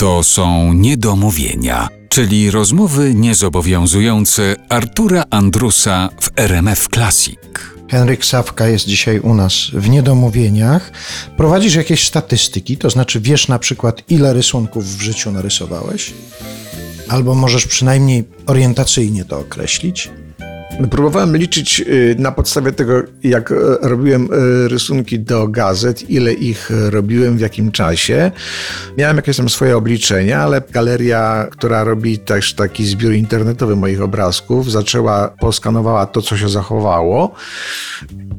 To są niedomówienia, czyli rozmowy niezobowiązujące Artura Andrusa w RMF Classic. Henryk Sawka jest dzisiaj u nas w Niedomówieniach. Prowadzisz jakieś statystyki, to znaczy wiesz na przykład ile rysunków w życiu narysowałeś? Albo możesz przynajmniej orientacyjnie to określić? Próbowałem liczyć y, na podstawie tego, jak e, robiłem e, rysunki do gazet, ile ich robiłem, w jakim czasie. Miałem jakieś tam swoje obliczenia, ale galeria, która robi też taki zbiór internetowy moich obrazków, zaczęła, poskanowała to, co się zachowało.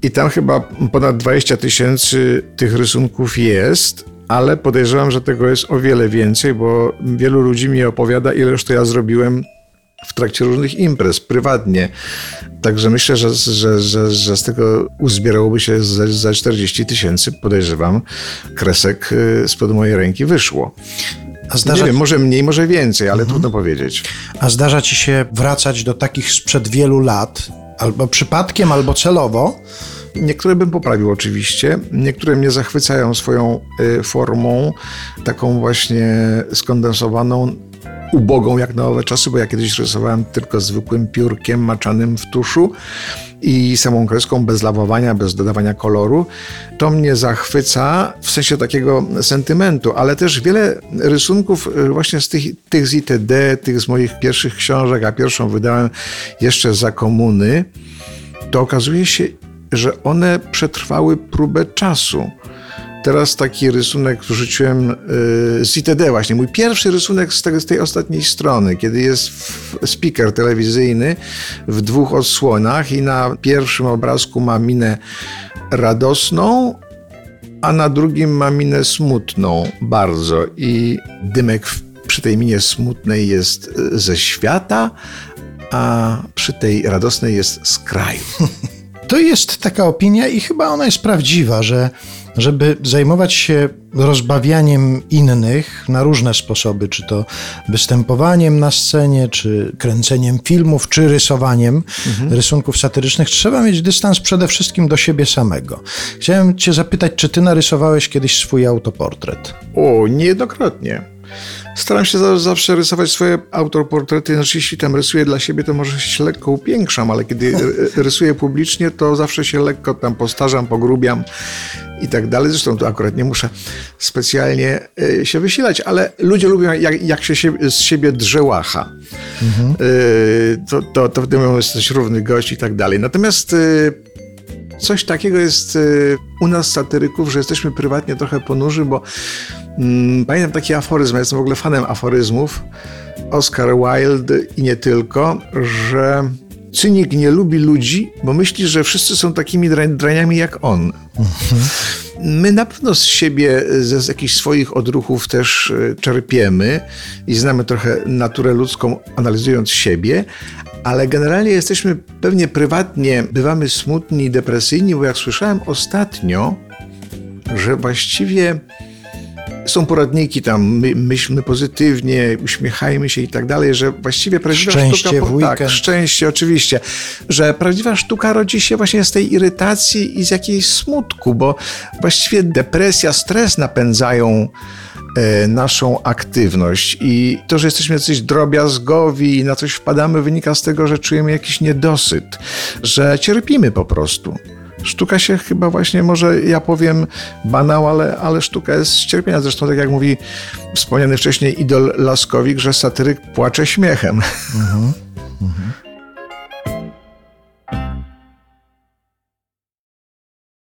I tam chyba ponad 20 tysięcy tych rysunków jest ale podejrzewam, że tego jest o wiele więcej, bo wielu ludzi mi opowiada, ileż to ja zrobiłem w trakcie różnych imprez, prywatnie. Także myślę, że, że, że, że z tego uzbierałoby się za, za 40 tysięcy, podejrzewam, kresek y, spod mojej ręki wyszło. A zdarza... Nie wiem, może mniej, może więcej, ale mhm. trudno powiedzieć. A zdarza ci się wracać do takich sprzed wielu lat, albo przypadkiem, albo celowo? Niektóre bym poprawił oczywiście, niektóre mnie zachwycają swoją y, formą, taką właśnie skondensowaną, ubogą jak na owe czasy, bo ja kiedyś rysowałem tylko zwykłym piórkiem maczanym w tuszu i samą kreską bez lawowania, bez dodawania koloru. To mnie zachwyca w sensie takiego sentymentu, ale też wiele rysunków y, właśnie z tych, tych z ITD, tych z moich pierwszych książek, a pierwszą wydałem jeszcze za komuny, to okazuje się, że one przetrwały próbę czasu. Teraz taki rysunek wrzuciłem y, z ITD właśnie. Mój pierwszy rysunek z, tego, z tej ostatniej strony, kiedy jest speaker telewizyjny w dwóch odsłonach i na pierwszym obrazku ma minę radosną, a na drugim ma minę smutną bardzo. I dymek przy tej minie smutnej jest y, ze świata, a przy tej radosnej jest z kraju. To jest taka opinia i chyba ona jest prawdziwa, że żeby zajmować się rozbawianiem innych na różne sposoby, czy to występowaniem na scenie, czy kręceniem filmów, czy rysowaniem mhm. rysunków satyrycznych, trzeba mieć dystans przede wszystkim do siebie samego. Chciałem Cię zapytać, czy Ty narysowałeś kiedyś swój autoportret? O, niejednokrotnie. Staram się zawsze rysować swoje autoportrety. Znaczy, jeśli tam rysuję dla siebie, to może się lekko upiększam, ale kiedy rysuję publicznie, to zawsze się lekko tam postarzam, pogrubiam i tak dalej. Zresztą tu akurat nie muszę specjalnie e, się wysilać, ale ludzie lubią, jak, jak się z siebie drzełacha. Mhm. To, to, to wtedy mówią, jesteś równy gość i tak dalej. Natomiast e, coś takiego jest u nas satyryków, że jesteśmy prywatnie trochę ponurzy, bo mm, pamiętam taki aforyzm, ja jestem w ogóle fanem aforyzmów, Oscar Wilde i nie tylko, że cynik nie lubi ludzi, bo myśli, że wszyscy są takimi draniami jak on. My na pewno z siebie, z jakichś swoich odruchów też e, czerpiemy i znamy trochę naturę ludzką, analizując siebie, ale generalnie jesteśmy pewnie prywatnie, bywamy smutni, depresyjni, bo jak słyszałem ostatnio, że właściwie są poradniki tam, my, myślmy pozytywnie, uśmiechajmy się i tak dalej, że właściwie prawdziwa szczęście sztuka... W weekend. Tak, szczęście oczywiście. Że prawdziwa sztuka rodzi się właśnie z tej irytacji i z jakiejś smutku, bo właściwie depresja, stres napędzają e, naszą aktywność i to, że jesteśmy jacyś drobiazgowi i na coś wpadamy, wynika z tego, że czujemy jakiś niedosyt, że cierpimy po prostu. Sztuka się chyba właśnie, może ja powiem banał, ale, ale sztuka jest z cierpienia. Zresztą tak jak mówi wspomniany wcześniej idol Laskowik, że satyryk płacze śmiechem. Mhm. Mhm.